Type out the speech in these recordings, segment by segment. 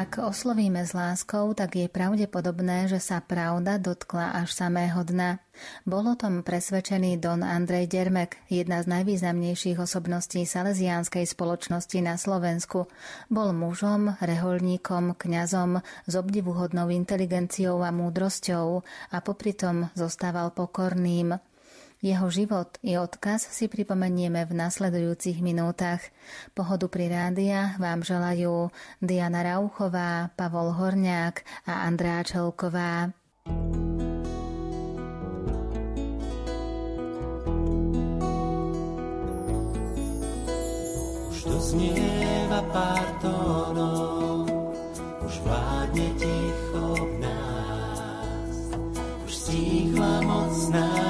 Ak oslovíme s láskou, tak je pravdepodobné, že sa pravda dotkla až samého dna. Bol o tom presvedčený Don Andrej Dermek, jedna z najvýznamnejších osobností salesiánskej spoločnosti na Slovensku. Bol mužom, reholníkom, kňazom s obdivuhodnou inteligenciou a múdrosťou a popri tom zostával pokorným. Jeho život i odkaz si pripomenieme v nasledujúcich minútach. Pohodu pri rádiách vám želajú Diana Rauchová, Pavol Horniák a Andrá Čelková. Už doznieva pár tónov, už vládne ticho v nás. Už stíchla mocná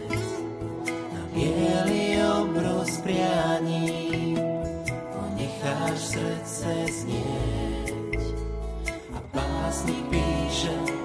bielý obrus prianí ponecháš srdce znieť. A básnik píše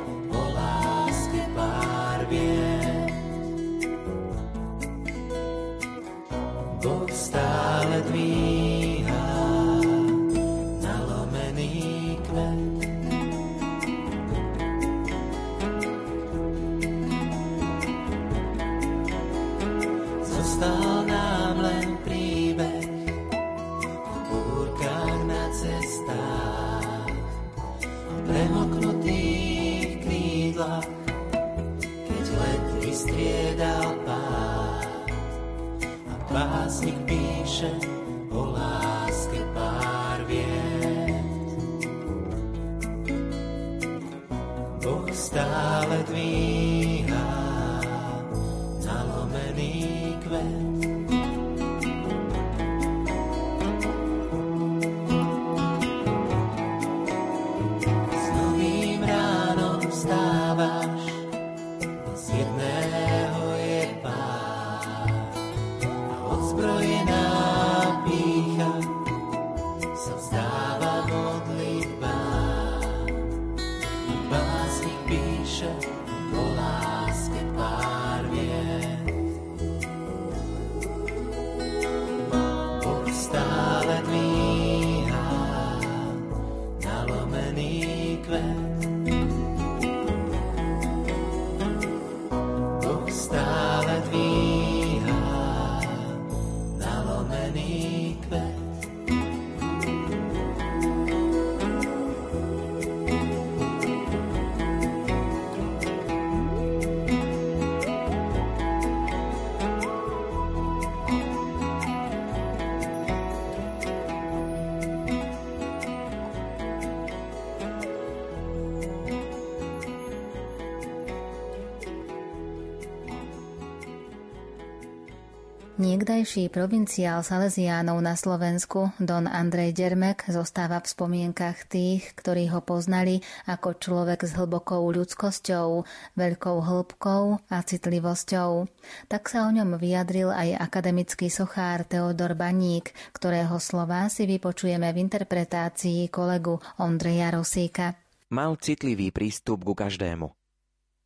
Niekdajší provinciál Salesiánov na Slovensku, Don Andrej Dermek, zostáva v spomienkach tých, ktorí ho poznali ako človek s hlbokou ľudskosťou, veľkou hĺbkou a citlivosťou. Tak sa o ňom vyjadril aj akademický sochár Teodor Baník, ktorého slova si vypočujeme v interpretácii kolegu Ondreja Rosíka. Mal citlivý prístup ku každému.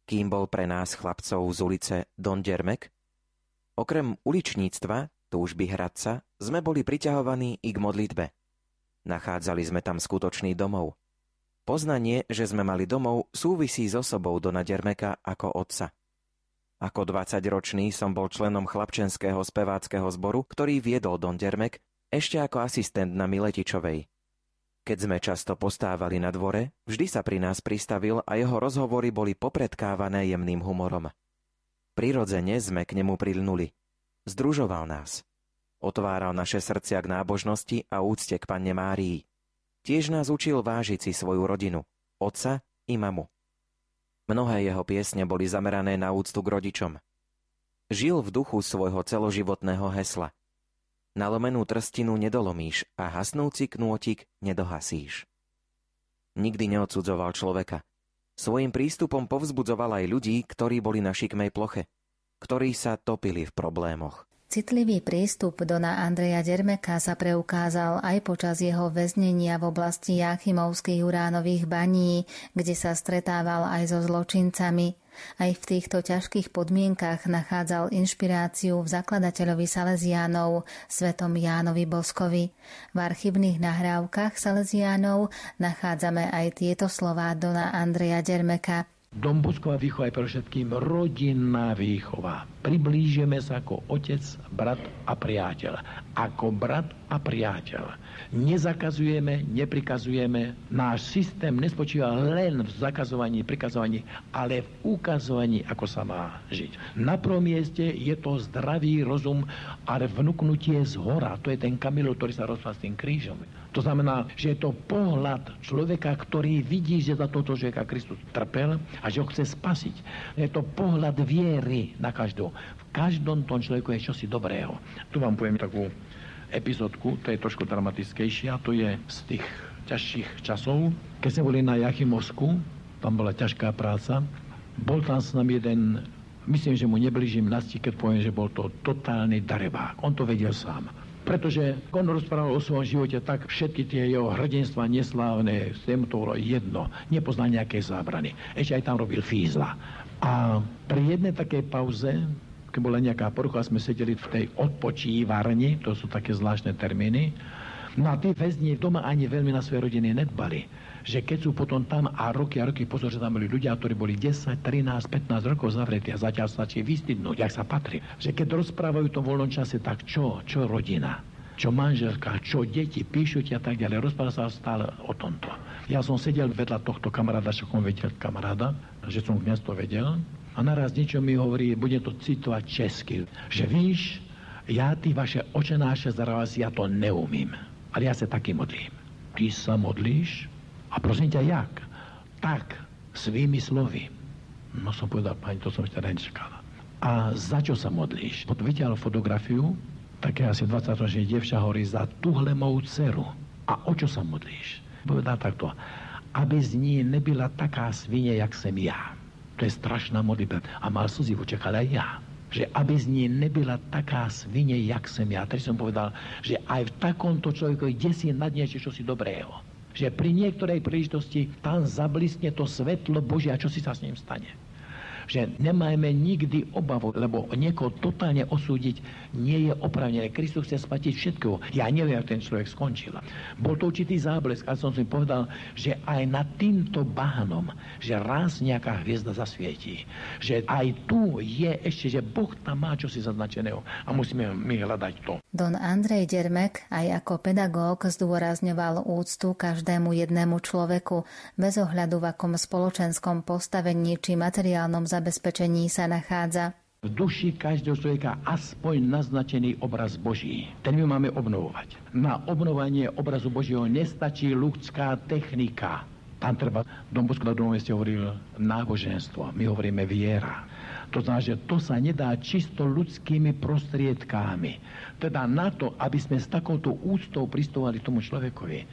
Kým bol pre nás chlapcov z ulice Don Dermek, Okrem uličníctva, túžby hradca, sme boli priťahovaní i k modlitbe. Nachádzali sme tam skutočný domov. Poznanie, že sme mali domov, súvisí s osobou Dona Dermeka ako otca. Ako 20-ročný som bol členom chlapčenského speváckého zboru, ktorý viedol Don Dermek ešte ako asistent na Miletičovej. Keď sme často postávali na dvore, vždy sa pri nás pristavil a jeho rozhovory boli popredkávané jemným humorom. Prirodzene sme k nemu prilnuli. Združoval nás. Otváral naše srdcia k nábožnosti a úcte k Panne Márii. Tiež nás učil vážiť si svoju rodinu, otca i mamu. Mnohé jeho piesne boli zamerané na úctu k rodičom. Žil v duchu svojho celoživotného hesla. Nalomenú trstinu nedolomíš a hasnúci knôtik nedohasíš. Nikdy neodsudzoval človeka. Svojim prístupom povzbudzoval aj ľudí, ktorí boli na šikmej ploche, ktorí sa topili v problémoch. Citlivý prístup Dona Andreja Dermeka sa preukázal aj počas jeho väznenia v oblasti Jachimovských uránových baní, kde sa stretával aj so zločincami. Aj v týchto ťažkých podmienkach nachádzal inšpiráciu v zakladateľovi Salesiánov, svetom Jánovi Boskovi. V archívnych nahrávkach Salesiánov nachádzame aj tieto slová Dona Andreja Dermeka – Dombusková výchova je pre všetkým rodinná výchova. Priblížime sa ako otec, brat a priateľ. Ako brat a priateľ. Nezakazujeme, neprikazujeme. Náš systém nespočíva len v zakazovaní, prikazovaní, ale v ukazovaní, ako sa má žiť. Na prvom mieste je to zdravý rozum a vnúknutie z hora. To je ten kamilo, ktorý sa rozpal s tým krížom. To znamená, že je to pohľad človeka, ktorý vidí, že za toto človeka Kristus trpel a že ho chce spasiť. Je to pohľad viery na každého. V každom tom človeku je čosi dobrého. Tu vám poviem takú epizódku, to je trošku dramatickejšia, to je z tých ťažších časov. Keď sme boli na Jachimovsku, tam bola ťažká práca, bol tam s nami jeden, myslím, že mu neblížim nasti, keď poviem, že bol to totálny darebák. On to vedel sám pretože on rozprával o svojom živote tak, všetky tie jeho hrdinstva neslávne, tým to bolo jedno, nepozná nejaké zábrany. Ešte aj tam robil fízla. A pri jednej takej pauze, keď bola nejaká porucha, sme sedeli v tej odpočívarni, to sú také zvláštne termíny, no a tí väzni doma ani veľmi na svoje rodiny nedbali že keď sú potom tam a roky a roky pozor, že tam boli ľudia, ktorí boli 10, 13, 15 rokov zavretí a zatiaľ stačí vystydnúť, jak sa patrí. Že keď rozprávajú v voľnom čase, tak čo? Čo rodina? čo manželka, čo deti, píšu ti a tak ďalej. Rozpráva sa stále o tomto. Ja som sedel vedľa tohto kamaráda, čo som vedel kamaráda, že som dnes to vedel. A naraz niečo mi hovorí, bude to citovať česky, že víš, ja ty vaše očenáše zaraz, ja to neumím. Ale ja sa taky modlím. Ty sa modlíš? A prosím ťa, jak? Tak, svými slovy. No som povedal, pani, to som ešte nečakal. A za čo sa modlíš? Potom fotografiu, také asi 20-ročné devča hovorí, za tuhle mou dceru. A o čo sa modlíš? Povedal takto, aby z ní nebyla taká svine, jak sem ja. To je strašná modlitba. A mal slzy v očiach, ale aj ja že aby z ní nebyla taká svine, jak sem ja. Takže som povedal, že aj v takomto človeku je si nad niečo, čo si dobrého že pri niektorej príležitosti tam zablistne to svetlo Božia, čo si sa s ním stane že nemajme nikdy obavu, lebo niekoho totálne osúdiť nie je opravnené. Kristus chce spatiť všetko. Ja neviem, ako ten človek skončil. Bol to určitý záblesk, a som si povedal, že aj nad týmto bahnom, že raz nejaká hviezda zasvietí. Že aj tu je ešte, že Boh tam má čosi zaznačeného a musíme my hľadať to. Don Andrej Dermek aj ako pedagóg zdôrazňoval úctu každému jednému človeku bez ohľadu v akom spoločenskom postavení či materiálnom zabezpečení zabezpečení sa nachádza. V duši každého človeka aspoň naznačený obraz Boží. Ten my máme obnovovať. Na obnovanie obrazu Božieho nestačí ľudská technika. Tam treba, Dom Bosko na druhom mieste hovoril náboženstvo. My hovoríme viera. To znamená, že to sa nedá čisto ľudskými prostriedkami. Teda na to, aby sme s takouto úctou pristovali tomu človekovi,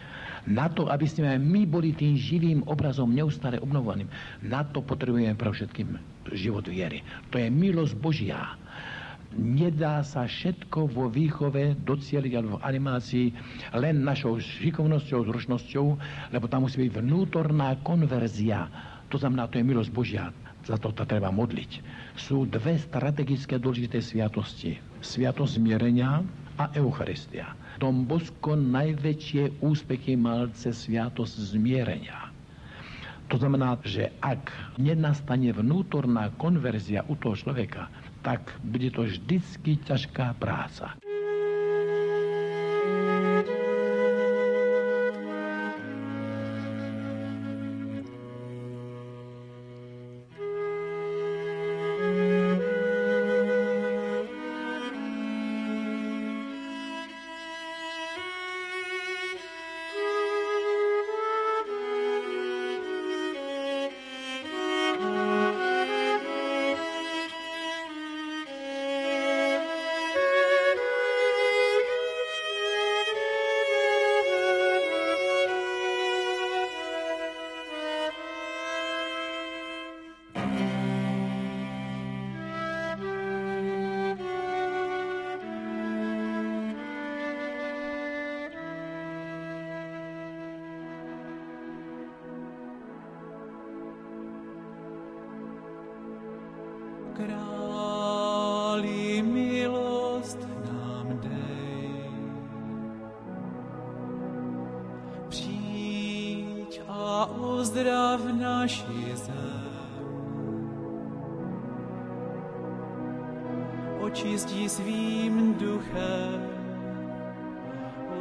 na to, aby sme aj my boli tým živým obrazom neustále obnovovaným, na to potrebujeme pre všetkým život viery. To je milosť Božia. Nedá sa všetko vo výchove docieliť alebo v animácii len našou šikovnosťou, zručnosťou, lebo tam musí byť vnútorná konverzia. To znamená, to je milosť Božia. Za to to treba modliť. Sú dve strategické dôležité sviatosti. Sviatosť zmierenia a Eucharistia. Tom Bosko najväčšie úspechy mal cez sviatosť zmierenia. To znamená, že ak nenastane vnútorná konverzia u toho človeka, tak bude to vždycky ťažká práca.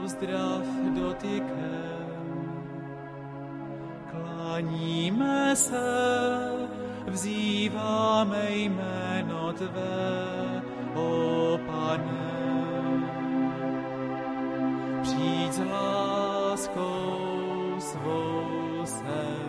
Uzdrav dotykem. Klaníme se, vzýváme jméno Tvé, o Pane. Přijď s láskou svou sem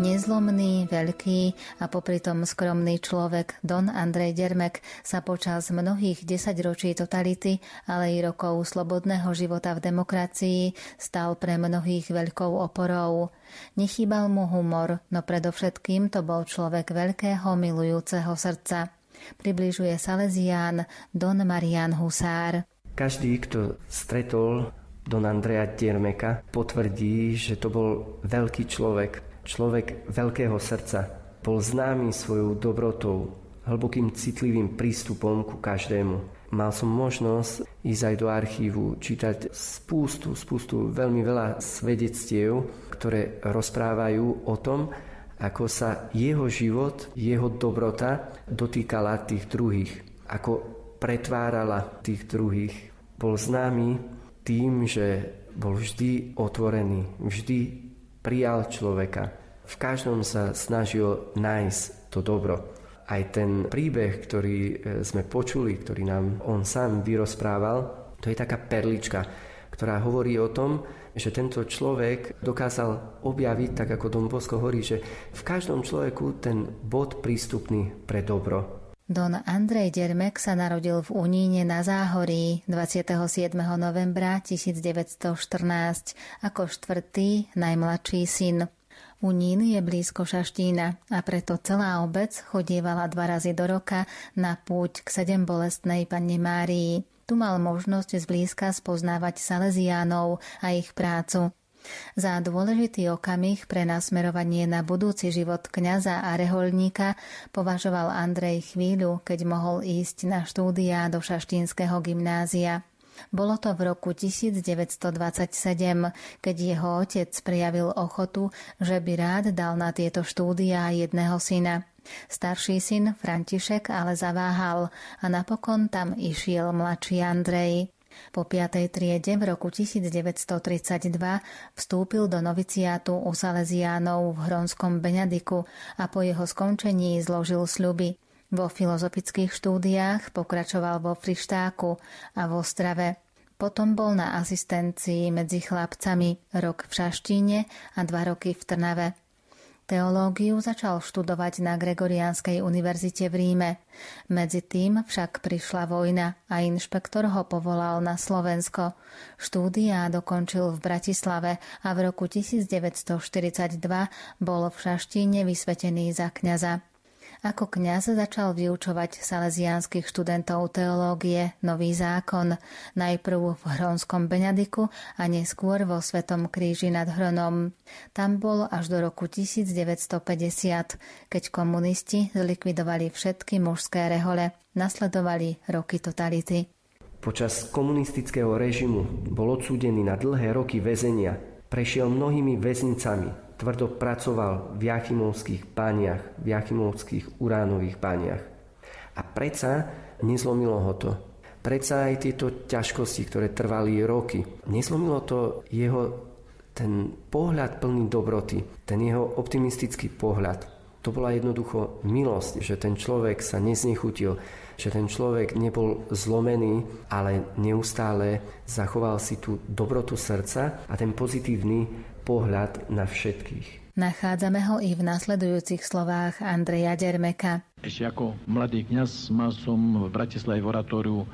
Nezlomný, veľký a popri tom skromný človek Don Andrej Dermek sa počas mnohých desaťročí totality, ale i rokov slobodného života v demokracii stal pre mnohých veľkou oporou. Nechýbal mu humor, no predovšetkým to bol človek veľkého milujúceho srdca. Približuje Salesián Don Marian Husár. Každý, kto stretol Don Andreja Dermeka, potvrdí, že to bol veľký človek, človek veľkého srdca. Bol známy svojou dobrotou, hlbokým citlivým prístupom ku každému. Mal som možnosť ísť aj do archívu, čítať spústu, spústu, veľmi veľa svedectiev, ktoré rozprávajú o tom, ako sa jeho život, jeho dobrota dotýkala tých druhých, ako pretvárala tých druhých. Bol známy tým, že bol vždy otvorený, vždy prijal človeka. V každom sa snažil nájsť to dobro. Aj ten príbeh, ktorý e, sme počuli, ktorý nám on sám vyrozprával, to je taká perlička, ktorá hovorí o tom, že tento človek dokázal objaviť, tak ako Don Bosco hovorí, že v každom človeku ten bod prístupný pre dobro. Don Andrej Dermek sa narodil v Uníne na Záhorí 27. novembra 1914 ako štvrtý najmladší syn. Unín je blízko Šaštína a preto celá obec chodievala dva razy do roka na púť k sedem bolestnej Panne Márii. Tu mal možnosť zblízka spoznávať Salesiánov a ich prácu. Za dôležitý okamih pre nasmerovanie na budúci život kňaza a reholníka považoval Andrej chvíľu, keď mohol ísť na štúdia do Šaštínskeho gymnázia. Bolo to v roku 1927, keď jeho otec prijavil ochotu, že by rád dal na tieto štúdia jedného syna. Starší syn František ale zaváhal a napokon tam išiel mladší Andrej. Po 5. triede v roku 1932 vstúpil do noviciátu u Salesiánov v Hronskom Benediku a po jeho skončení zložil sľuby. Vo filozofických štúdiách pokračoval vo Frištáku a vo Strave. Potom bol na asistencii medzi chlapcami rok v Šaštíne a dva roky v Trnave. Teológiu začal študovať na Gregoriánskej univerzite v Ríme. Medzi tým však prišla vojna a inšpektor ho povolal na Slovensko. Štúdia dokončil v Bratislave a v roku 1942 bol v Šaštíne vysvetený za kňaza. Ako kňaz začal vyučovať salesiánskych študentov teológie Nový zákon, najprv v Hronskom Benediku a neskôr vo Svetom kríži nad Hronom. Tam bol až do roku 1950, keď komunisti zlikvidovali všetky mužské rehole. Nasledovali roky totality. Počas komunistického režimu bol odsúdený na dlhé roky väzenia. Prešiel mnohými väznicami, tvrdo pracoval v Jachimovských baniach, v Jachimovských uránových baniach. A predsa nezlomilo ho to. Predsa aj tieto ťažkosti, ktoré trvali roky, nezlomilo to jeho ten pohľad plný dobroty, ten jeho optimistický pohľad. To bola jednoducho milosť, že ten človek sa neznechutil, že ten človek nebol zlomený, ale neustále zachoval si tú dobrotu srdca a ten pozitívny pohľad na všetkých. Nachádzame ho i v nasledujúcich slovách Andreja Dermeka. Ešte ako mladý kňaz mal som v Bratislave v oratóriu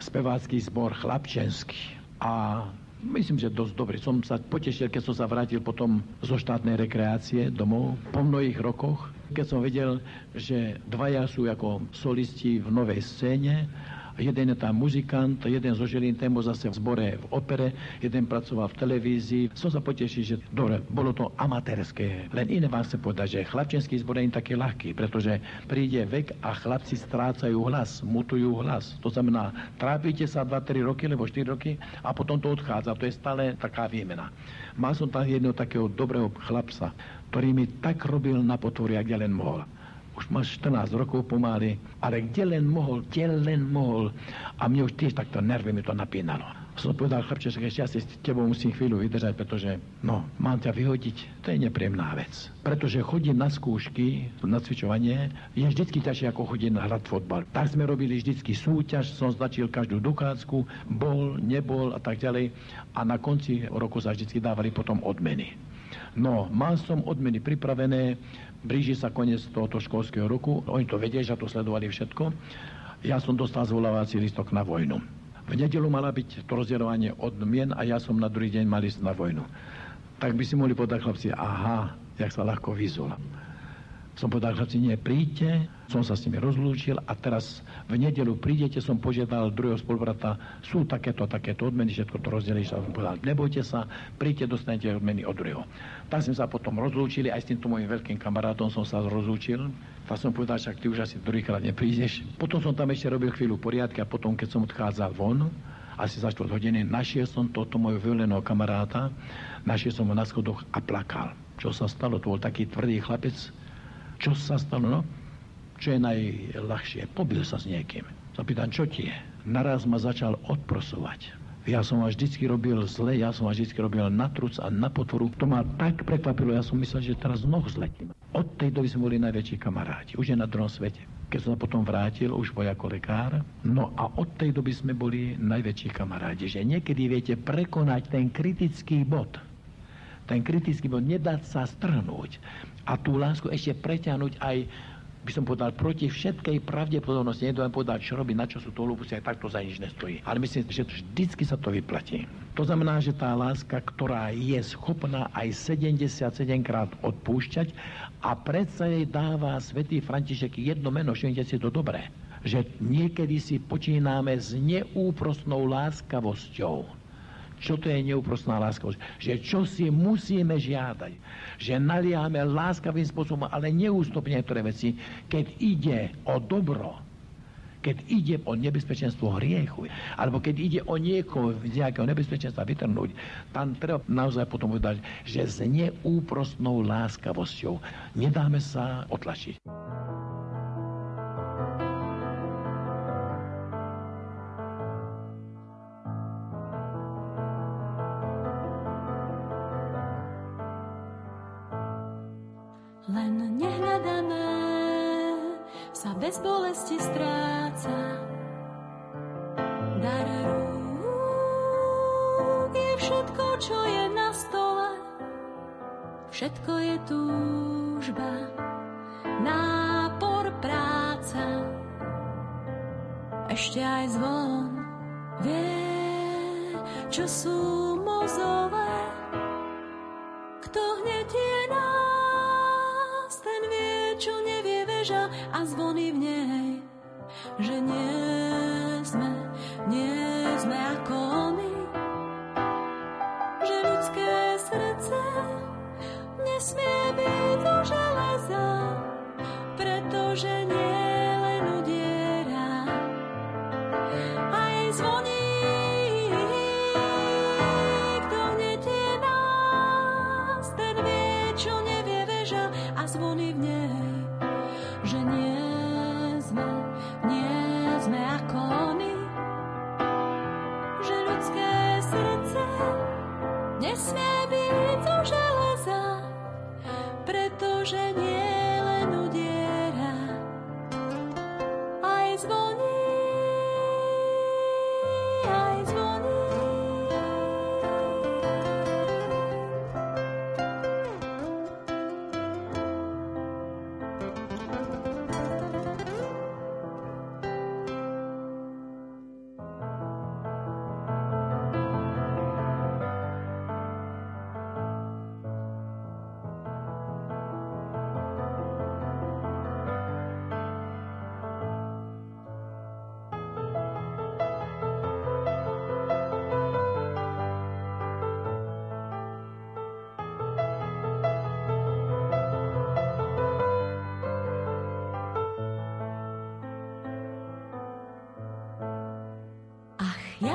spevácky zbor chlapčenský. A Myslím, že dosť dobrý. Som sa potešil, keď som sa vrátil potom zo štátnej rekreácie domov po mnohých rokoch, keď som videl, že dvaja sú ako solisti v novej scéne Jeden je tam muzikant, jeden zo Žilín, ten bol zase v zbore v opere, jeden pracoval v televízii. Som sa potešil, že dobre, bolo to amatérske. Len iné vám chcem povedať, že chlapčenský zbor je taký ľahký, pretože príde vek a chlapci strácajú hlas, mutujú hlas. To znamená, trápite sa 2-3 roky, alebo 4 roky a potom to odchádza. To je stále taká výmena. Mal som tam jedného takého dobrého chlapca, ktorý mi tak robil na potvory, ak ja len mohol už má 14 rokov pomaly, ale kde len mohol, kde len mohol. A mne už tiež takto nervy mi to napínalo. Som povedal, chlapče, ešte asi s tebou musím chvíľu vydržať, pretože, no, mám ťa vyhodiť, to je nepríjemná vec. Pretože chodiť na skúšky, na cvičovanie, je vždycky ťažšie ako chodiť na hrať fotbal. Tak sme robili vždycky súťaž, som značil každú dokádzku, bol, nebol a tak ďalej. A na konci roku sa vždycky dávali potom odmeny. No, mal som odmeny pripravené, Blíži sa koniec tohoto školského roku, oni to vedia, že to sledovali všetko. Ja som dostal zvolávací listok na vojnu. V nedelu mala byť to rozdielovanie odmien a ja som na druhý deň mal ísť na vojnu. Tak by si mohli povedať chlapci, aha, jak sa ľahko vyzul. Som povedal, si nie, príďte, som sa s nimi rozlúčil a teraz v nedelu prídete, som požiadal druhého spolubrata, sú takéto, takéto odmeny, všetko to rozdelí, som povedal, nebojte sa, príďte, dostanete odmeny od druhého. Tak sme sa potom rozlúčili, aj s týmto môjim veľkým kamarátom som sa rozlúčil. Tak som povedal, že ty už asi druhýkrát neprídeš. Potom som tam ešte robil chvíľu poriadky a potom, keď som odchádzal von, asi za 4 hodiny, našiel som toto môjho vyvoleného kamaráta, našiel som ho na schodoch a plakal. Čo sa stalo? To bol taký tvrdý chlapec, čo sa stalo? No, čo je najľahšie? Pobil sa s niekým. Zapýtam, čo ti je? Naraz ma začal odprosovať. Ja som vás vždycky robil zle, ja som vás vždycky robil na truc a na potvoru. To ma tak prekvapilo, ja som myslel, že teraz znovu zletím. Od tej doby sme boli najväčší kamaráti, už je na druhom svete. Keď som sa potom vrátil, už bol ako lekár, no a od tej doby sme boli najväčší kamaráti. Že niekedy viete prekonať ten kritický bod. Ten kritický bod, nedať sa strhnúť a tú lásku ešte preťahnuť aj by som povedal, proti všetkej pravdepodobnosti, niekto vám povedal, čo robí, na čo sú to hlúposti, aj takto za nič nestojí. Ale myslím, že vždycky sa to vyplatí. To znamená, že tá láska, ktorá je schopná aj 77 krát odpúšťať a predsa jej dáva svätý František jedno meno, všimnite si to dobré, že niekedy si počíname s neúprostnou láskavosťou. Čo to je neúprostná láskavosť? Že čo si musíme žiadať. Že naliame láskavým spôsobom, ale neústupne niektoré veci, keď ide o dobro, keď ide o nebezpečenstvo hriechu, alebo keď ide o niekoho z nejakého nebezpečenstva vytrhnúť, tam treba naozaj potom povedať, že s neúprostnou láskavosťou nedáme sa otlačiť.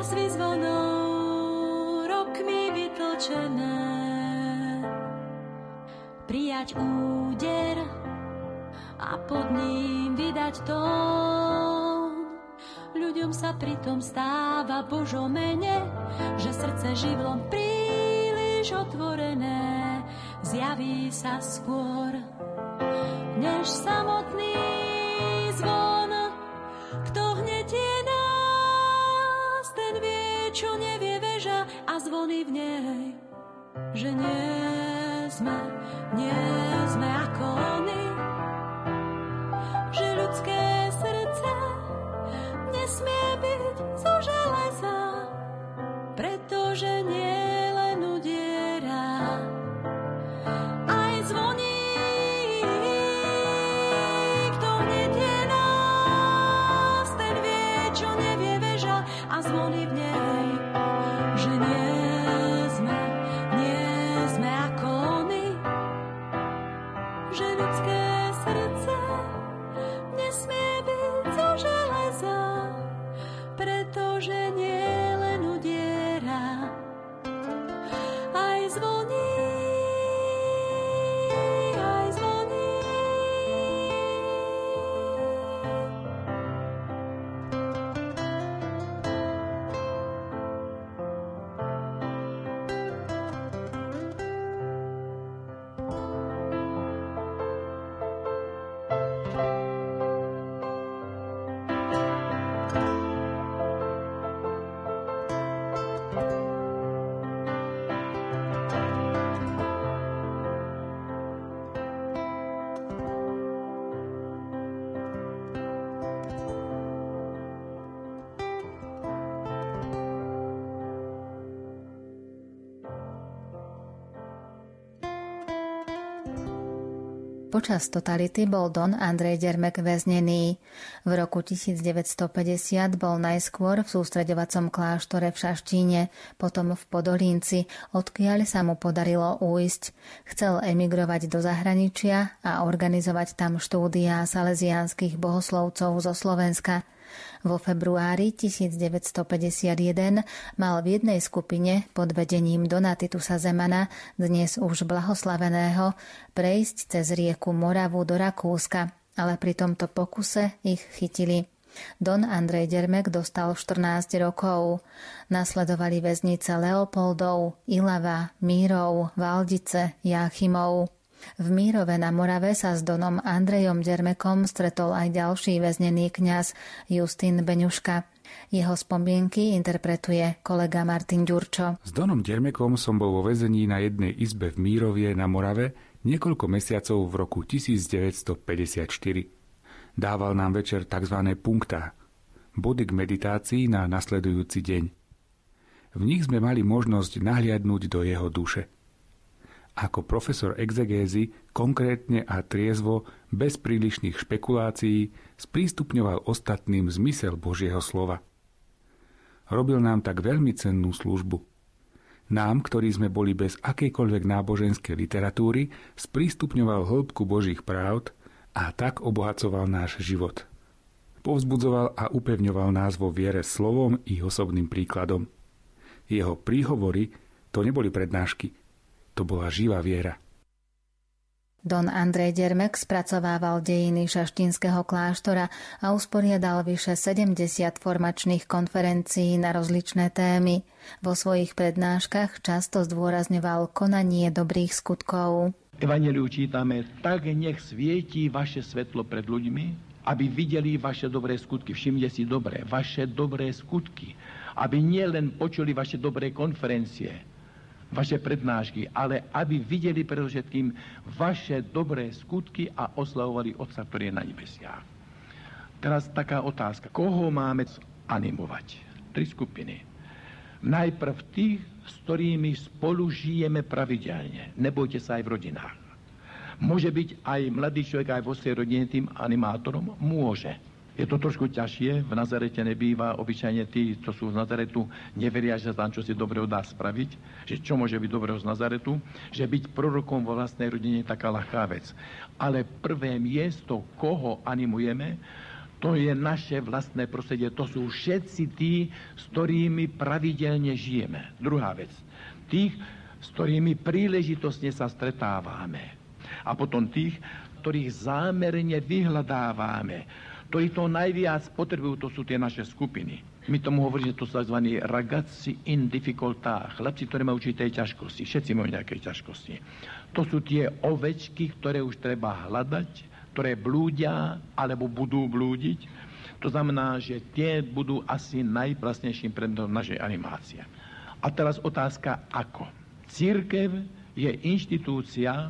Ach, jazvy zvonou rokmi vytlčené, prijať úder a pod ním vydať tón. Ľuďom sa pritom stáva Božo mene, že srdce živlom príliš otvorené zjaví sa skôr, Počas totality bol Don Andrej Dermek väznený. V roku 1950 bol najskôr v sústredovacom kláštore v Šaštíne, potom v Podolínci, odkiaľ sa mu podarilo újsť. Chcel emigrovať do zahraničia a organizovať tam štúdia salesiánskych bohoslovcov zo Slovenska – vo februári 1951 mal v jednej skupine pod vedením Donatitusa Zemana, dnes už blahoslaveného, prejsť cez rieku Moravu do Rakúska, ale pri tomto pokuse ich chytili. Don Andrej Dermek dostal 14 rokov. Nasledovali väznice Leopoldov, Ilava, Mírov, Valdice, Jáchymov. V Mírove na Morave sa s Donom Andrejom Dermekom stretol aj ďalší väznený kňaz Justín Beňuška. Jeho spomienky interpretuje kolega Martin Ďurčo. S Donom Dermekom som bol vo väzení na jednej izbe v Mírovie na Morave niekoľko mesiacov v roku 1954. Dával nám večer tzv. punkta, body k meditácii na nasledujúci deň. V nich sme mali možnosť nahliadnúť do jeho duše – ako profesor exegézy konkrétne a triezvo, bez prílišných špekulácií, sprístupňoval ostatným zmysel Božieho slova. Robil nám tak veľmi cennú službu. Nám, ktorí sme boli bez akejkoľvek náboženskej literatúry, sprístupňoval hĺbku Božích práv a tak obohacoval náš život. Povzbudzoval a upevňoval nás vo viere slovom i osobným príkladom. Jeho príhovory to neboli prednášky – to bola živá viera. Don Andrej Dermek spracovával dejiny šaštinského kláštora a usporiadal vyše 70 formačných konferencií na rozličné témy. Vo svojich prednáškach často zdôrazňoval konanie dobrých skutkov. Evangeliu čítame, tak nech svietí vaše svetlo pred ľuďmi, aby videli vaše dobré skutky. Všimne si dobre, vaše dobré skutky. Aby nielen počuli vaše dobré konferencie, vaše prednášky, ale aby videli predovšetkým vaše dobré skutky a oslavovali Otca, ktorý je na nebesiach. Teraz taká otázka. Koho máme animovať? Tri skupiny. Najprv tých, s ktorými spolu žijeme pravidelne. Nebojte sa aj v rodinách. Môže byť aj mladý človek aj vo svojej rodine tým animátorom? Môže. Je to trošku ťažšie, v Nazarete nebýva, obyčajne tí, čo sú z Nazaretu, neveria, že tam čo si dobrého dá spraviť, že čo môže byť dobrého z Nazaretu, že byť prorokom vo vlastnej rodine je taká ľahká vec. Ale prvé miesto, koho animujeme, to je naše vlastné prostredie, to sú všetci tí, s ktorými pravidelne žijeme. Druhá vec, tých, s ktorými príležitosne sa stretávame. A potom tých, ktorých zámerne vyhľadávame ktorí to najviac potrebujú, to sú tie naše skupiny. My tomu hovoríme, že to sú tzv. ragazzi in difficultá, chlapci, ktorí majú určité ťažkosti, všetci majú nejaké ťažkosti. To sú tie ovečky, ktoré už treba hľadať, ktoré blúdia alebo budú blúdiť. To znamená, že tie budú asi najplasnejším predmetom našej animácie. A teraz otázka ako. Církev je inštitúcia,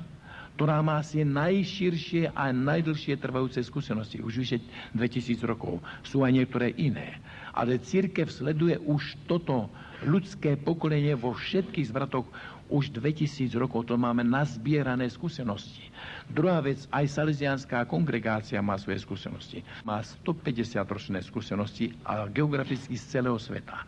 ktorá má asi najširšie a najdlhšie trvajúce skúsenosti, už vyše 2000 rokov. Sú aj niektoré iné. Ale církev sleduje už toto ľudské pokolenie vo všetkých zvratoch už 2000 rokov. To máme nazbierané skúsenosti. Druhá vec, aj salesianská kongregácia má svoje skúsenosti. Má 150 ročné skúsenosti a geograficky z celého sveta.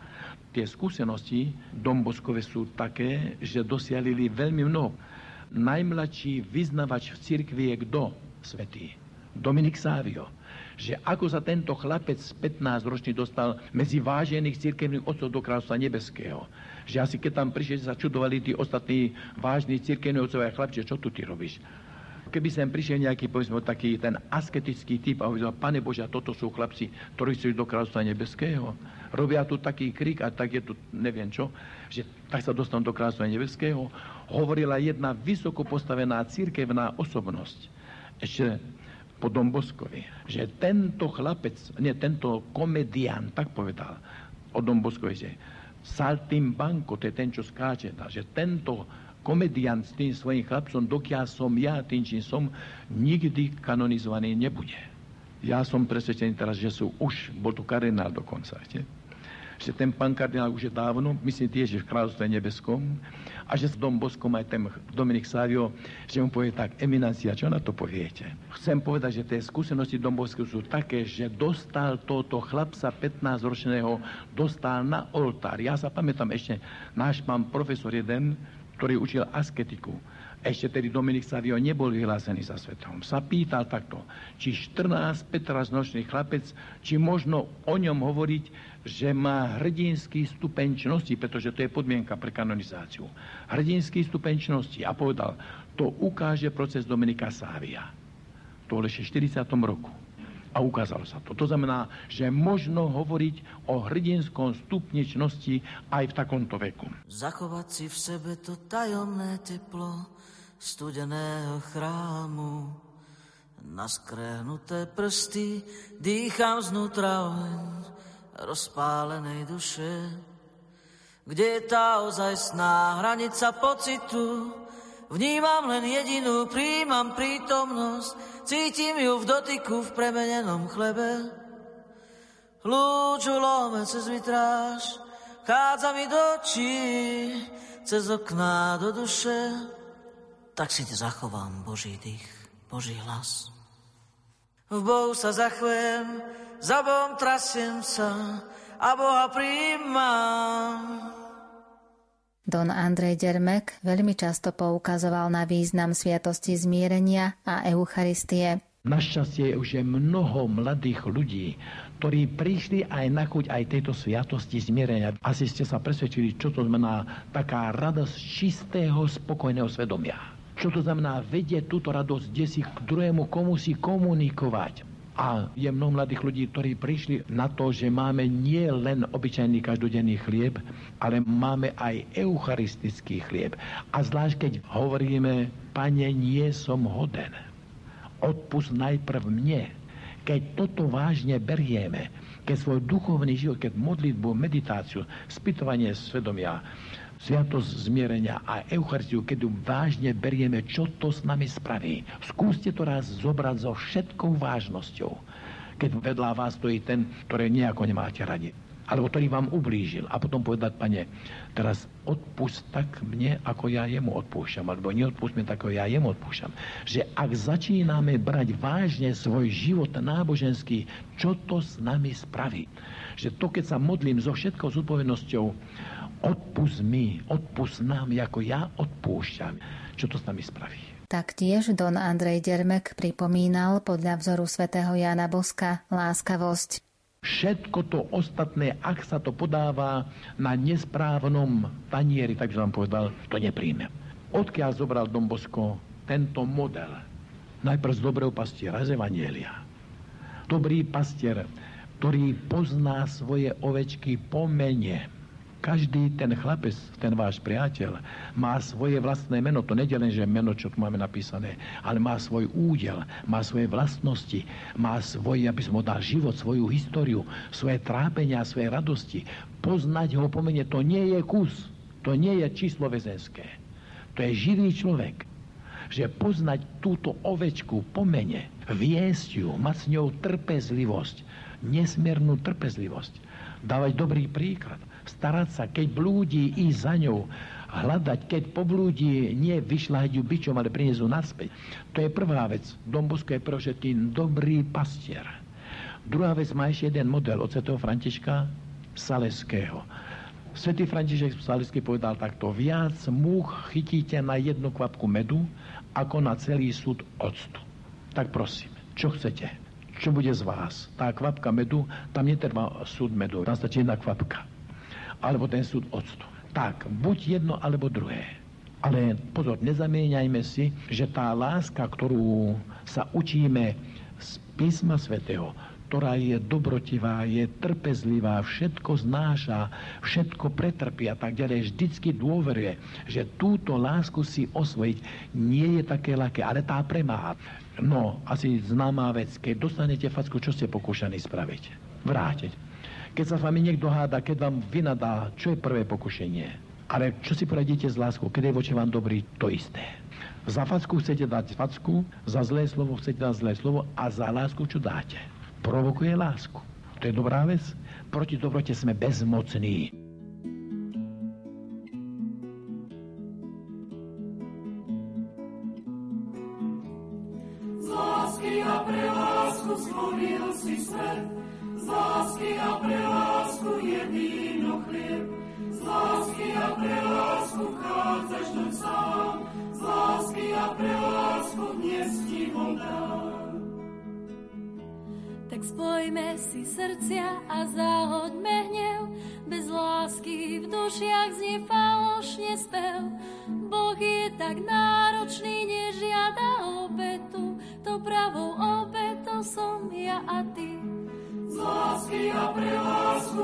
Tie skúsenosti domboskové sú také, že dosialili veľmi mnoho najmladší vyznavač v cirkvi je kto? Svetý. Dominik Sávio. Že ako sa tento chlapec 15 ročný dostal medzi vážených cirkevných otcov do kráľstva nebeského. Že asi keď tam prišli, sa čudovali tí ostatní vážni cirkevní otcovia chlapče, čo tu ty robíš? Keby sem prišiel nejaký, povedzme, taký ten asketický typ a povedal, pane Bože, toto sú chlapci, ktorí chcú do kráľstva nebeského. Robia tu taký krik a tak je tu neviem čo, že tak sa dostanú do kráľstva nebeského hovorila jedna vysoko postavená církevná osobnosť, ešte po Domboskovi, že tento chlapec, nie tento komedián, tak povedal o Domboskovi, že Saltimbanco, to je ten, čo skáče, že tento komedián s tým svojim chlapcom, dokiaľ som ja tým, čím som, nikdy kanonizovaný nebude. Ja som presvedčený teraz, že sú už, bol tu kardinál dokonca, že? ten pán kardinál už je dávno, myslím tiež, že v kráľovstve nebeskom, že s Dom Boskom aj ten Dominik Savio, že mu povie tak, eminencia, čo na to poviete? Chcem povedať, že tie skúsenosti Dom Bosku sú také, že dostal toto chlapca 15-ročného, dostal na oltár. Ja sa pamätám ešte, náš pán profesor jeden, ktorý učil asketiku, ešte tedy Dominik Savio nebol vyhlásený za svetom. Sa pýtal takto, či 14-15 nočný chlapec, či možno o ňom hovoriť, že má hrdinský stupeň čnosti, pretože to je podmienka pre kanonizáciu. Hrdinský stupeň čnosti. A povedal, to ukáže proces Dominika Sávia. To ešte v 40. roku. A ukázalo sa to. To znamená, že možno hovoriť o hrdinskom stupni čnosti aj v takomto veku. Zachovať si v sebe to tajomné teplo, studeného chrámu. Na prsty dýcham znútra oheň rozpálenej duše. Kde je tá ozajstná hranica pocitu? Vnímam len jedinú, príjmam prítomnosť, cítim ju v dotyku v premenenom chlebe. Lúču lome cez vitráž, chádza mi do očí, cez okná do duše tak si zachovám Boží dých, Boží hlas. V Bohu sa zachvem, za Bohom trasiem sa a Boha príjmam. Don Andrej Dermek veľmi často poukazoval na význam sviatosti zmierenia a Eucharistie. Našťastie už je mnoho mladých ľudí, ktorí prišli aj na chuť aj tejto sviatosti zmierenia. Asi ste sa presvedčili, čo to znamená taká radosť čistého, spokojného svedomia. Čo to znamená vedieť túto radosť, kde si k druhému komu si komunikovať. A je mnoho mladých ľudí, ktorí prišli na to, že máme nie len obyčajný každodenný chlieb, ale máme aj eucharistický chlieb. A zvlášť, keď hovoríme, pane, nie som hoden. Odpust najprv mne. Keď toto vážne berieme, keď svoj duchovný život, keď modlitbu, meditáciu, spytovanie svedomia, sviatosť zmierenia a Eucharistiu, keď ju vážne berieme, čo to s nami spraví. Skúste to raz zobrať so všetkou vážnosťou, keď vedľa vás stojí ten, ktorý nejako nemáte radi alebo ktorý vám ublížil. A potom povedať, pane, teraz odpust tak mne, ako ja jemu odpúšťam, alebo neodpust mi tak, ako ja jemu odpúšťam. Že ak začíname brať vážne svoj život náboženský, čo to s nami spraví? Že to, keď sa modlím so všetkou zodpovednosťou, odpust mi, odpust nám, ako ja odpúšťam. Čo to s nami spraví? Taktiež Don Andrej Dermek pripomínal podľa vzoru svätého Jana Boska láskavosť. Všetko to ostatné, ak sa to podáva na nesprávnom tanieri, takže vám povedal, to nepríjme. Odkiaľ zobral Don Bosko tento model? Najprv z dobrého pastiera, z Evanielia. Dobrý pastier, ktorý pozná svoje ovečky po mene každý ten chlapec, ten váš priateľ, má svoje vlastné meno. To nie len, že meno, čo tu máme napísané, ale má svoj údel, má svoje vlastnosti, má svoj, aby som ho dal život, svoju históriu, svoje trápenia, svoje radosti. Poznať ho pomene, to nie je kus, to nie je číslo väzenské. To je živý človek. Že poznať túto ovečku pomene, viesť ju, mať s ňou trpezlivosť, nesmiernú trpezlivosť, dávať dobrý príklad starať sa, keď blúdi, ísť za ňou, hľadať, keď poblúdi, nie vyšľahať ju bičom, ale priniesť ju naspäť. To je prvá vec. Dombosko je pre všetkým dobrý pastier. Druhá vec má ešte jeden model od svetého Františka Saleského. Svetý František Saleský povedal takto, viac múch chytíte na jednu kvapku medu, ako na celý súd octu. Tak prosím, čo chcete? Čo bude z vás? Tá kvapka medu, tam netrvá súd medu, tam stačí jedna kvapka alebo ten súd octu. Tak, buď jedno, alebo druhé. Ale pozor, nezamieňajme si, že tá láska, ktorú sa učíme z písma svätého, ktorá je dobrotivá, je trpezlivá, všetko znáša, všetko pretrpí a tak ďalej, vždycky dôveruje, že túto lásku si osvojiť nie je také ľahké, ale tá premáha. No, asi známá vec, keď dostanete facku, čo ste pokúšaní spraviť? Vrátiť. Keď sa s vami niekto háda, keď vám vynadá, čo je prvé pokušenie? Ale čo si poradíte s láskou, keď je voči vám dobrý, to isté. Za facku chcete dať facku, za zlé slovo chcete dať zlé slovo a za lásku čo dáte? Provokuje lásku. To je dobrá vec. Proti dobrote sme bezmocní.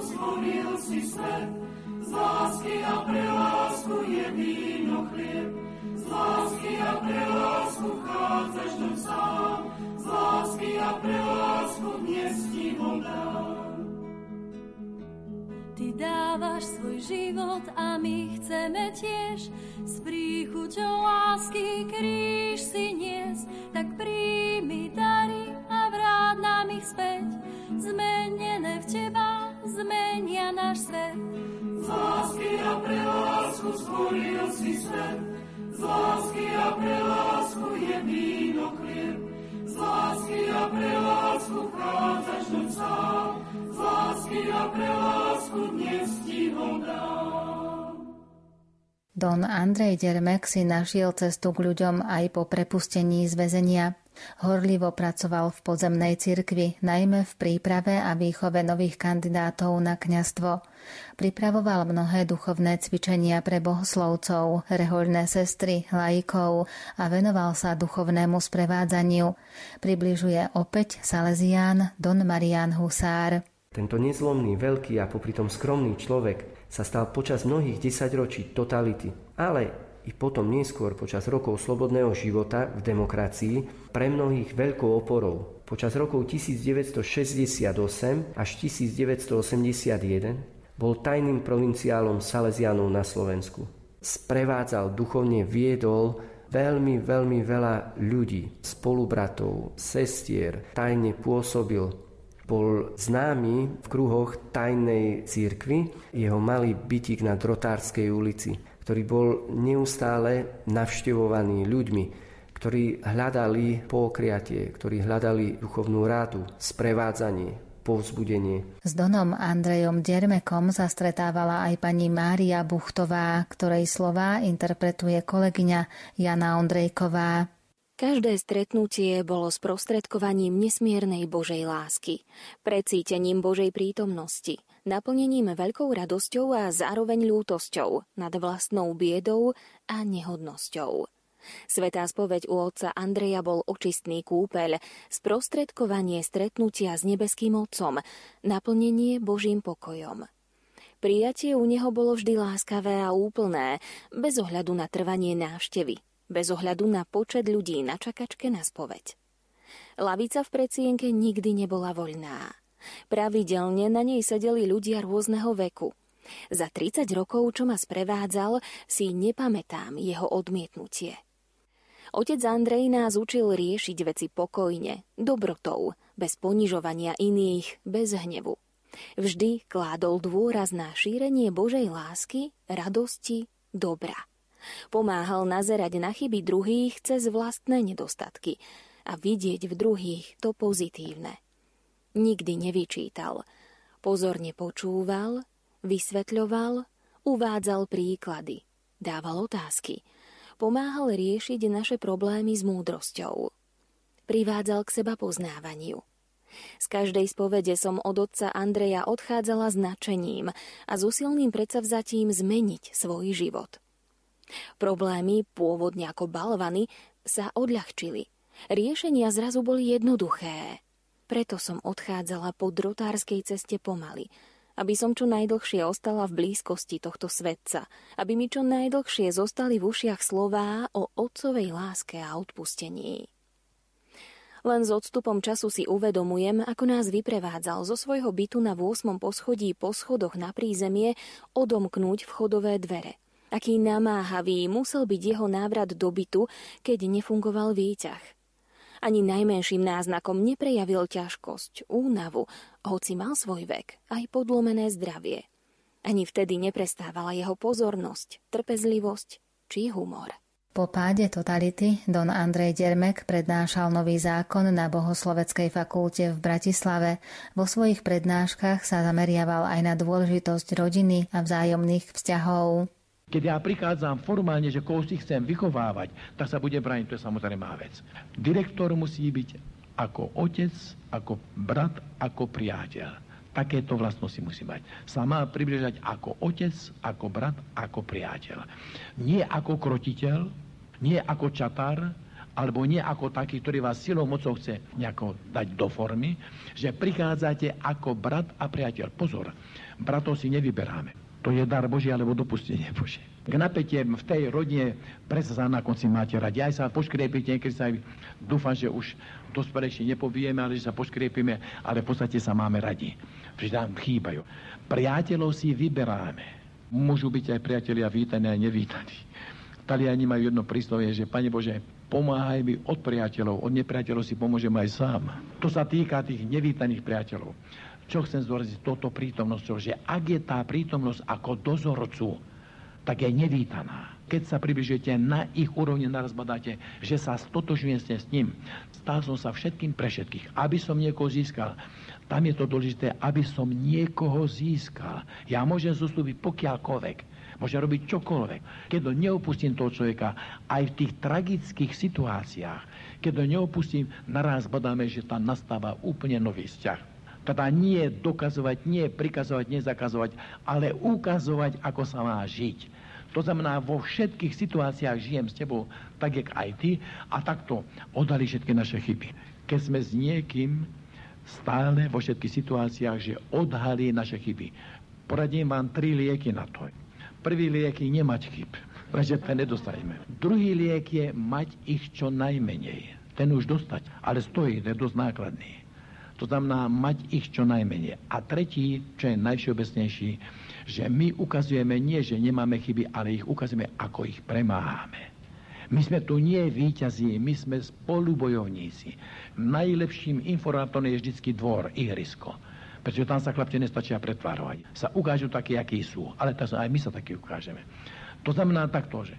Stvoril si svet, z lásky a pre lásku je víno chlieb, z lásky a pre lásku chádzaš do sám, z lásky a pre lásku dnes ti voda. Ty dávaš svoj život a my chceme tiež. S príchuťou lásky kríž si nies, tak príjmi dary a vráť nám ich späť. Zmenené v teba zmenia náš svet. Z lásky a pre lásku stvoril si svet, z lásky a pre lásku je víno chlieb, z lásky a pre lásku chádzaš do sám, z lásky a pre lásku dnes ti ho dám. Don Andrej Dermek si našiel cestu k ľuďom aj po prepustení z väzenia. Horlivo pracoval v podzemnej cirkvi, najmä v príprave a výchove nových kandidátov na kňastvo. Pripravoval mnohé duchovné cvičenia pre bohoslovcov, rehoľné sestry, laikov a venoval sa duchovnému sprevádzaniu. Približuje opäť Salesián Don Marian Husár. Tento nezlomný, veľký a popritom skromný človek sa stal počas mnohých desaťročí totality, ale i potom neskôr počas rokov slobodného života v demokracii pre mnohých veľkou oporou. Počas rokov 1968 až 1981 bol tajným provinciálom Salesianov na Slovensku. Sprevádzal, duchovne viedol veľmi, veľmi veľa ľudí, spolubratov, sestier, tajne pôsobil bol známy v kruhoch tajnej církvy, jeho malý bytík na Drotárskej ulici ktorý bol neustále navštevovaný ľuďmi, ktorí hľadali pokriatie, ktorí hľadali duchovnú rádu, sprevádzanie, povzbudenie. S Donom Andrejom Dermekom sa stretávala aj pani Mária Buchtová, ktorej slová interpretuje kolegyňa Jana Ondrejková. Každé stretnutie bolo sprostredkovaním nesmiernej Božej lásky, precítením Božej prítomnosti, naplnením veľkou radosťou a zároveň ľútosťou nad vlastnou biedou a nehodnosťou. Svetá spoveď u otca Andreja bol očistný kúpeľ, sprostredkovanie stretnutia s nebeským otcom, naplnenie Božím pokojom. Prijatie u neho bolo vždy láskavé a úplné, bez ohľadu na trvanie návštevy, bez ohľadu na počet ľudí na čakačke na spoveď. Lavica v predsienke nikdy nebola voľná. Pravidelne na nej sedeli ľudia rôzneho veku. Za 30 rokov, čo ma sprevádzal, si nepamätám jeho odmietnutie. Otec Andrej nás učil riešiť veci pokojne, dobrotou, bez ponižovania iných, bez hnevu. Vždy kládol dôraz na šírenie Božej lásky, radosti, dobra. Pomáhal nazerať na chyby druhých cez vlastné nedostatky a vidieť v druhých to pozitívne nikdy nevyčítal. Pozorne počúval, vysvetľoval, uvádzal príklady, dával otázky, pomáhal riešiť naše problémy s múdrosťou. Privádzal k seba poznávaniu. Z každej spovede som od otca Andreja odchádzala s nadšením a s usilným predsavzatím zmeniť svoj život. Problémy, pôvodne ako balvany, sa odľahčili. Riešenia zrazu boli jednoduché. Preto som odchádzala po drotárskej ceste pomaly, aby som čo najdlhšie ostala v blízkosti tohto svetca, aby mi čo najdlhšie zostali v ušiach slová o otcovej láske a odpustení. Len s odstupom času si uvedomujem, ako nás vyprevádzal zo svojho bytu na 8. poschodí po schodoch na prízemie odomknúť vchodové dvere. Aký namáhavý musel byť jeho návrat do bytu, keď nefungoval výťah Ani najmenším náznakom neprejavil ťažkosť, únavu, hoci mal svoj vek, aj podlomené zdravie. Ani vtedy neprestávala jeho pozornosť, trpezlivosť či humor. Po páde totality Don Andrej Dermek prednášal nový zákon na Bohosloveckej fakulte v Bratislave. Vo svojich prednáškach sa zameriaval aj na dôležitosť rodiny a vzájomných vzťahov. Keď ja prichádzam formálne, že koho si chcem vychovávať, tak sa bude brániť, to je samozrejme vec. Direktor musí byť ako otec, ako brat, ako priateľ. Takéto vlastnosti musí mať. Sa má približať ako otec, ako brat, ako priateľ. Nie ako krotiteľ, nie ako čatár, alebo nie ako taký, ktorý vás silou mocou chce nejako dať do formy, že prichádzate ako brat a priateľ. Pozor, bratov si nevyberáme. To je dar Boží alebo dopustenie Boží. K napätie v tej rodine predsa na konci máte radi. Aj sa poškriepite, keď sa aj dúfam, že už dospelejšie nepovieme, ale že sa poškriepime, ale v podstate sa máme radi. Že nám chýbajú. Priateľov si vyberáme. Môžu byť aj priatelia vítaní a nevítaní. Taliani majú jedno príslovie, že Pane Bože, pomáhaj mi od priateľov, od nepriateľov si pomôžem aj sám. To sa týka tých nevítaných priateľov. Čo chcem zdôraziť toto prítomnosťou, že ak je tá prítomnosť ako dozorcu, tak je nevítaná. Keď sa približujete na ich úrovni, naraz badáte, že sa stotožujete s ním. Stal som sa všetkým pre všetkých, aby som niekoho získal. Tam je to dôležité, aby som niekoho získal. Ja môžem zostúpiť pokiaľkoľvek. Môže robiť čokoľvek. Keď neopustím toho človeka, aj v tých tragických situáciách, keď ho neopustím, naraz badáme, že tam nastáva úplne nový vzťah. Teda nie dokazovať, nie prikazovať, nezakazovať, ale ukazovať, ako sa má žiť. To znamená, vo všetkých situáciách žijem s tebou, tak jak aj ty, a takto odali všetky naše chyby. Keď sme s niekým stále vo všetkých situáciách, že odhalí naše chyby. Poradím vám tri lieky na to. Prvý liek je nemať chyb, lenže ten nedostaneme. Druhý liek je mať ich čo najmenej. Ten už dostať, ale stojí, je dosť nákladný. To znamená mať ich čo najmenej. A tretí, čo je najvšeobecnejší, že my ukazujeme nie, že nemáme chyby, ale ich ukazujeme, ako ich premáhame. My sme tu nie výťazí, my sme spolubojovníci. Najlepším informátorom je vždycky dvor, ihrisko pretože tam sa chlapci nestačia pretvárovať. Sa ukážu takí, akí sú, ale aj my sa takí ukážeme. To znamená takto, že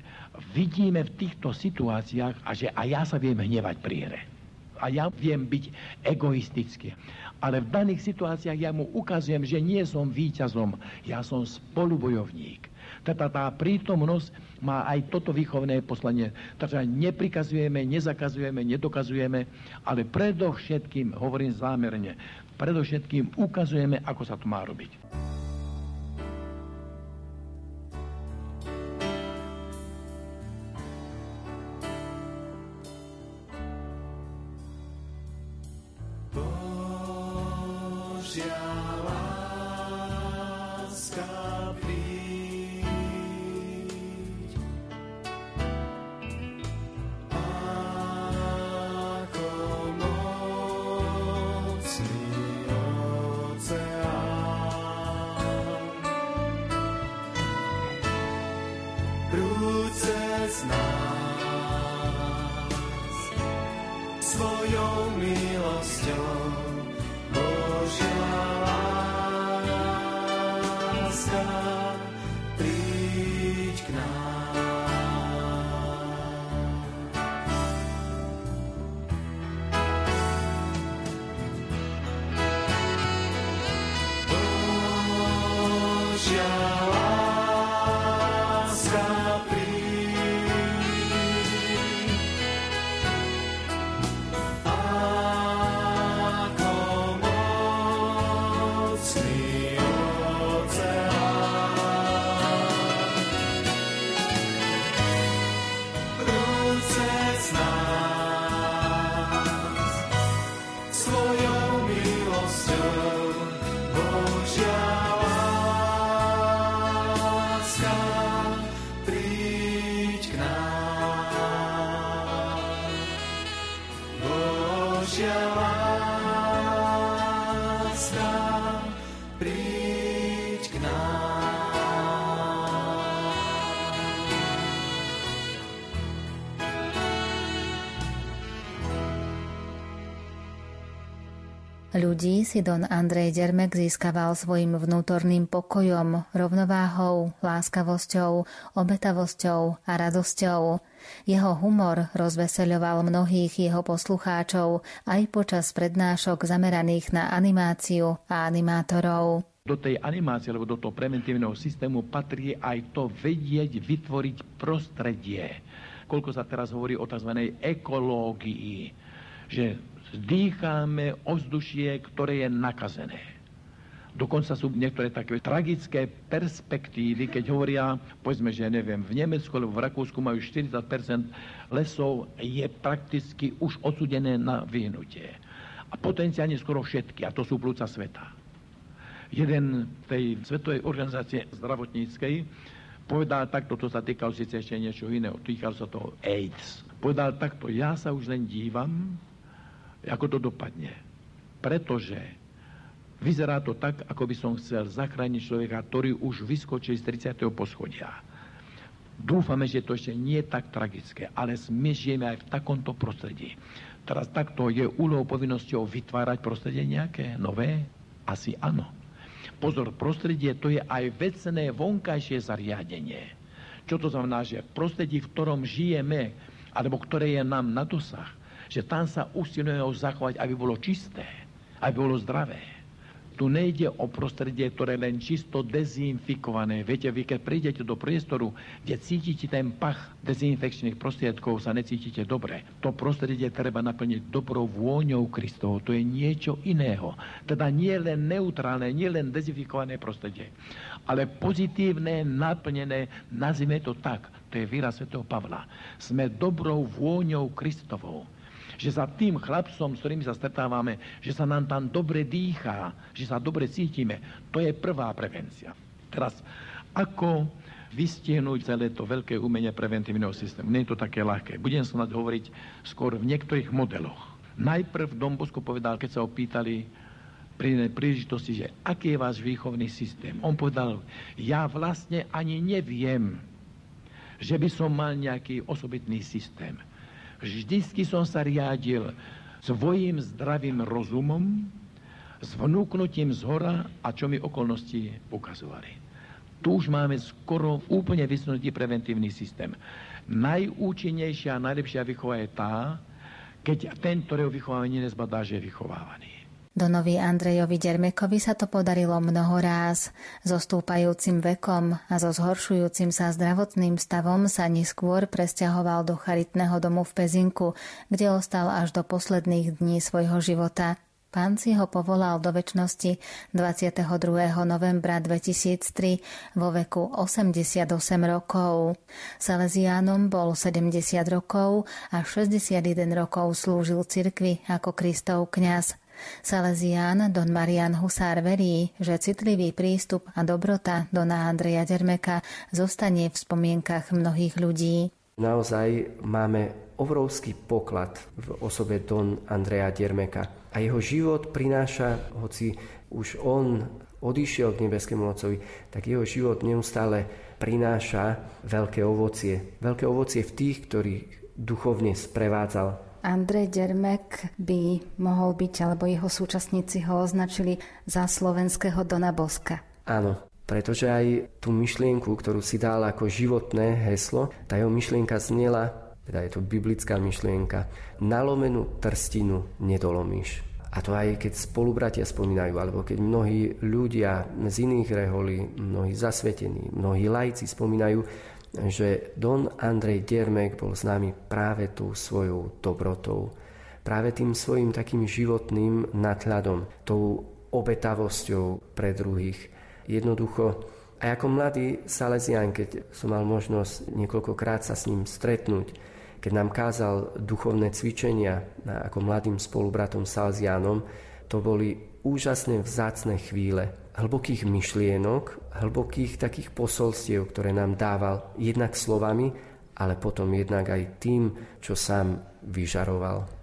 vidíme v týchto situáciách a že aj ja sa viem hnevať pri hre. A ja viem byť egoistický. Ale v daných situáciách ja mu ukazujem, že nie som víťazom, ja som spolubojovník. Teda tá prítomnosť má aj toto výchovné poslanie. Takže neprikazujeme, nezakazujeme, nedokazujeme, ale predovšetkým, hovorím zámerne, predovšetkým ukazujeme, ako sa to má robiť. Ľudí si Don Andrej Dermek získaval svojim vnútorným pokojom, rovnováhou, láskavosťou, obetavosťou a radosťou. Jeho humor rozveseľoval mnohých jeho poslucháčov aj počas prednášok zameraných na animáciu a animátorov. Do tej animácie, alebo do toho preventívneho systému patrí aj to vedieť vytvoriť prostredie. Koľko sa teraz hovorí o tzv. ekológii, že dýcháme ovzdušie, ktoré je nakazené. Dokonca sú niektoré také tragické perspektívy, keď hovoria, povedzme, že neviem, v Nemecku alebo v Rakúsku majú 40% lesov, je prakticky už odsudené na vyhnutie. A potenciálne skoro všetky, a to sú plúca sveta. Jeden tej Svetovej organizácie zdravotníckej povedal takto, to sa týkalo síce ešte niečo iného, týkalo sa toho AIDS. Povedal takto, ja sa už len dívam, ako to dopadne. Pretože vyzerá to tak, ako by som chcel zachrániť človeka, ktorý už vyskočí z 30. poschodia. Dúfame, že to ešte nie je tak tragické, ale my žijeme aj v takomto prostredí. Teraz takto je úlohou povinnosťou vytvárať prostredie nejaké nové? Asi áno. Pozor, prostredie to je aj vecné vonkajšie zariadenie. Čo to znamená, že v prostredí, v ktorom žijeme, alebo ktoré je nám na dosah, že tam sa usilujeme zachovať, aby bolo čisté, aby bolo zdravé. Tu nejde o prostredie, ktoré len čisto dezinfikované. Viete, vy keď prídete do priestoru, kde cítite ten pach dezinfekčných prostriedkov, sa necítite dobre. To prostredie treba naplniť dobrou vôňou Kristovou. To je niečo iného. Teda nie len neutrálne, nie len dezinfikované prostredie, ale pozitívne, naplnené, nazvime to tak, to je výraz Sv. Pavla. Sme dobrou vôňou Kristovou že za tým chlapcom, s ktorými sa stretávame, že sa nám tam dobre dýchá, že sa dobre cítime, to je prvá prevencia. Teraz, ako vystihnúť celé to veľké umenie preventívneho systému. Nie je to také ľahké. Budem sa hovoriť skôr v niektorých modeloch. Najprv Dom Bosko povedal, keď sa opýtali pri príležitosti, že aký je váš výchovný systém. On povedal, ja vlastne ani neviem, že by som mal nejaký osobitný systém. Vždycky som sa riadil svojim zdravým rozumom, s vnúknutím z hora a čo mi okolnosti ukazovali. Tu už máme skoro úplne vysnutý preventívny systém. Najúčinnejšia a najlepšia výchova je tá, keď ten, ktorého vychovávanie nezbadá, že je vychovávaný. Donovi Andrejovi Dermekovi sa to podarilo mnoho ráz. So stúpajúcim vekom a so zhoršujúcim sa zdravotným stavom sa neskôr presťahoval do charitného domu v Pezinku, kde ostal až do posledných dní svojho života. Pán si ho povolal do väčšnosti 22. novembra 2003 vo veku 88 rokov. Salesiánom bol 70 rokov a 61 rokov slúžil cirkvi ako Kristov kňaz. Salesián Don Marian Husár verí, že citlivý prístup a dobrota Dona Andreja Dermeka zostane v spomienkach mnohých ľudí. Naozaj máme obrovský poklad v osobe Don Andreja Dermeka. A jeho život prináša, hoci už on odišiel k nebeskému Otcovi, tak jeho život neustále prináša veľké ovocie. Veľké ovocie v tých, ktorých duchovne sprevádzal Andrej Dermek by mohol byť, alebo jeho súčasníci ho označili za slovenského Dona Boska. Áno, pretože aj tú myšlienku, ktorú si dal ako životné heslo, tá jeho myšlienka znela, teda je to biblická myšlienka, nalomenú trstinu nedolomíš. A to aj keď spolubratia spomínajú, alebo keď mnohí ľudia z iných reholí, mnohí zasvetení, mnohí lajci spomínajú, že Don Andrej Diermek bol známy práve tú svojou dobrotou, práve tým svojim takým životným nadhľadom, tou obetavosťou pre druhých. Jednoducho, aj ako mladý Salesian, keď som mal možnosť niekoľkokrát sa s ním stretnúť, keď nám kázal duchovné cvičenia ako mladým spolubratom Salesianom, to boli úžasne vzácne chvíle, hlbokých myšlienok, hlbokých takých posolstiev, ktoré nám dával jednak slovami, ale potom jednak aj tým, čo sám vyžaroval.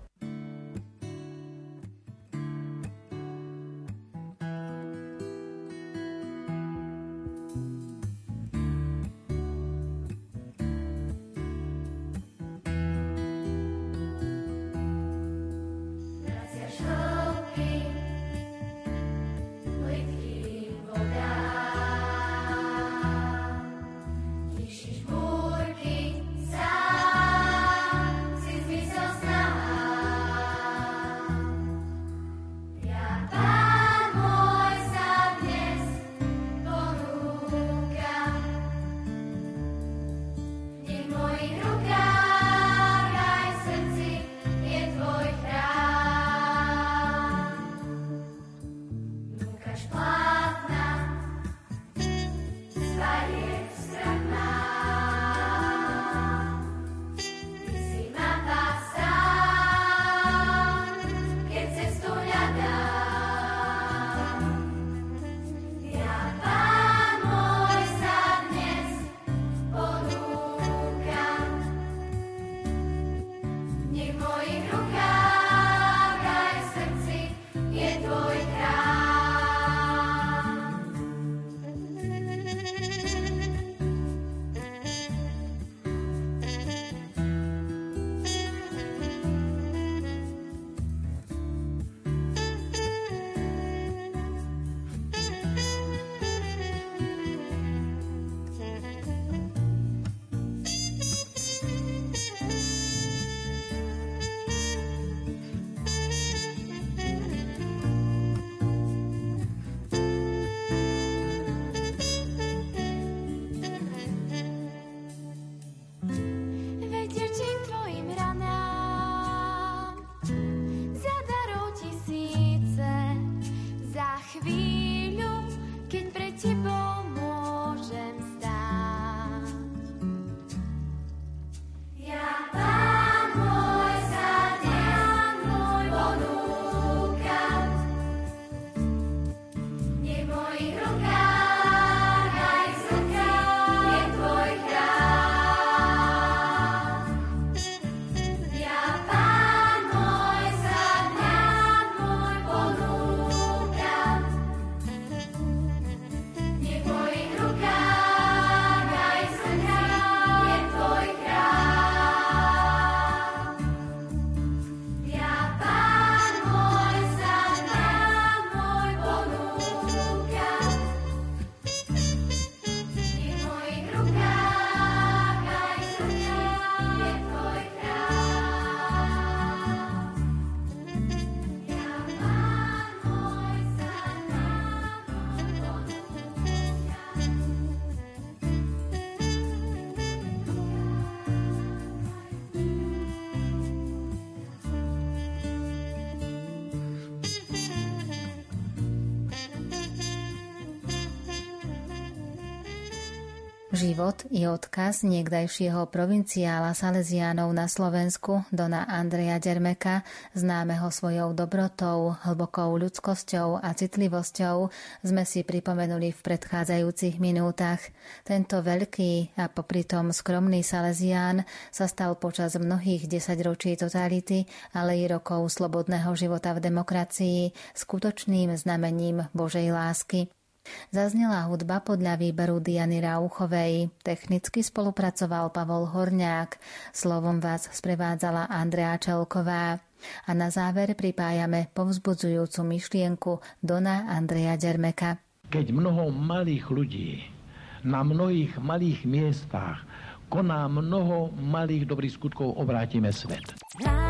Život i odkaz niekdajšieho provinciála Salesiánov na Slovensku, Dona Andreja Dermeka, známeho svojou dobrotou, hlbokou ľudskosťou a citlivosťou, sme si pripomenuli v predchádzajúcich minútach. Tento veľký a popritom skromný Salesián sa stal počas mnohých desaťročí totality, ale i rokov slobodného života v demokracii skutočným znamením Božej lásky. Zaznela hudba podľa výberu Diany Rauchovej. Technicky spolupracoval Pavol Horňák. Slovom vás sprevádzala Andrea Čelková. A na záver pripájame povzbudzujúcu myšlienku Dona Andreja Dermeka. Keď mnoho malých ľudí na mnohých malých miestach koná mnoho malých dobrých skutkov, obrátime svet. topánkach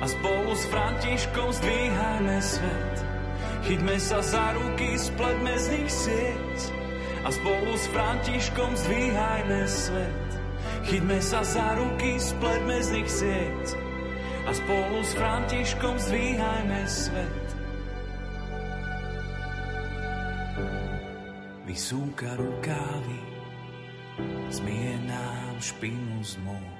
a spolu s Františkom zdvíhajme svet. Chytme sa za ruky, spletme z nich sieť a spolu s Františkom zdvíhajme svet. Chytme sa za ruky, spletme z nich sieť a spolu s Františkom zdvíhajme svet. vysúka rukávy, zmie nám špinu z moh.